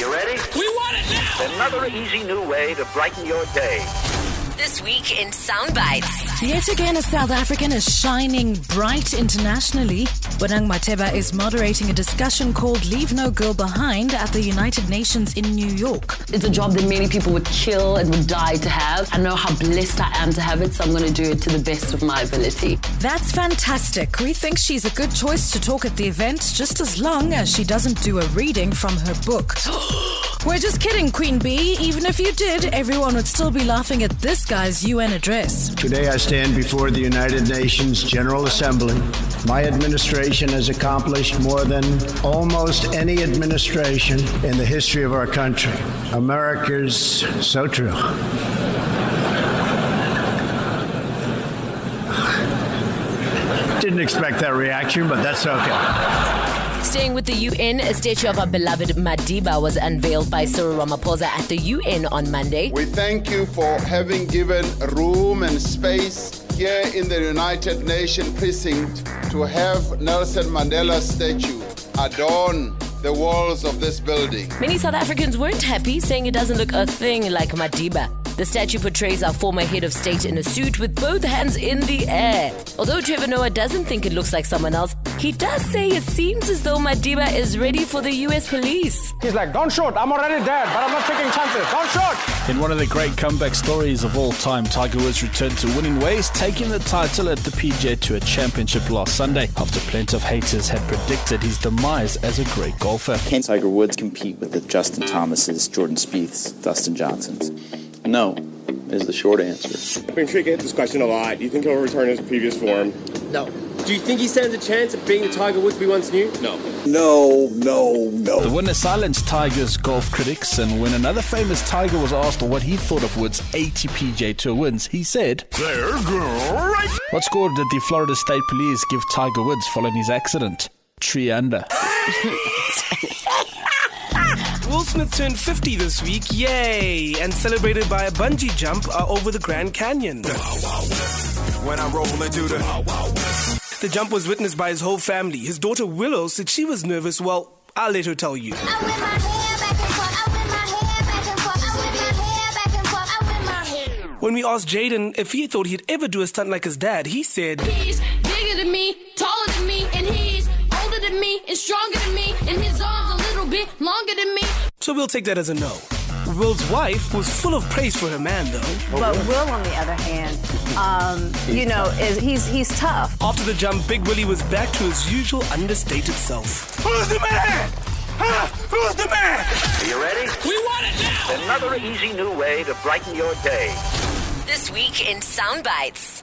you ready? We want it now! Another easy new way to brighten your day. This week in Soundbytes. Yet again, a South African is shining bright internationally. Bonang Matheba is moderating a discussion called Leave No Girl Behind at the United Nations in New York. It's a job that many people would kill and would die to have. I know how blessed I am to have it, so I'm going to do it to the best of my ability. That's fantastic. We think she's a good choice to talk at the event, just as long as she doesn't do a reading from her book. We're just kidding, Queen Bee. Even if you did, everyone would still be laughing at this guy's UN address. Today I stand before the United Nations General Assembly. My administration has accomplished more than almost any administration in the history of our country. America's so true. Didn't expect that reaction, but that's okay. Staying with the UN, a statue of our beloved Madiba was unveiled by Cyril Ramaphosa at the UN on Monday. We thank you for having given room and space here in the United Nations precinct to have Nelson Mandela's statue adorn the walls of this building. Many South Africans weren't happy, saying it doesn't look a thing like Madiba. The statue portrays our former head of state in a suit with both hands in the air. Although Trevor Noah doesn't think it looks like someone else, he does say it seems as though Madiba is ready for the US police. He's like, don't shoot, I'm already dead, but I'm not taking chances, don't shoot! In one of the great comeback stories of all time, Tiger Woods returned to winning ways, taking the title at the PGA Tour Championship last Sunday after plenty of haters had predicted his demise as a great golfer. Can Tiger Woods compete with the Justin Thomases, Jordan Spieths, Dustin Johnsons? No, is the short answer. I've been sure get this question a lot. Do you think he'll return his previous form? No. Do you think he stands a chance of being the Tiger Woods we once knew? No. No, no, no. The winner silenced Tiger's golf critics, and when another famous Tiger was asked what he thought of Woods' 80 PGA Tour wins, he said, There, girl, right! What score did the Florida State Police give Tiger Woods following his accident? Tree under. Will Smith turned 50 this week, yay! And celebrated by a bungee jump uh, over the Grand Canyon. When I roll into the The jump was witnessed by his whole family. His daughter Willow said she was nervous. Well, I'll let her tell you. When we asked Jaden if he thought he'd ever do a stunt like his dad, he said, He's bigger than me, taller than me, and he's older than me, and stronger than me, and his arms So we'll take that as a no. Will's wife was full of praise for her man, though. But Will, on the other hand, um, you know, is he's he's tough. After the jump, Big Willie was back to his usual understated self. Who's the man? Huh? Who's the man? Are you ready? We want it now! Another easy new way to brighten your day. This week in Soundbytes.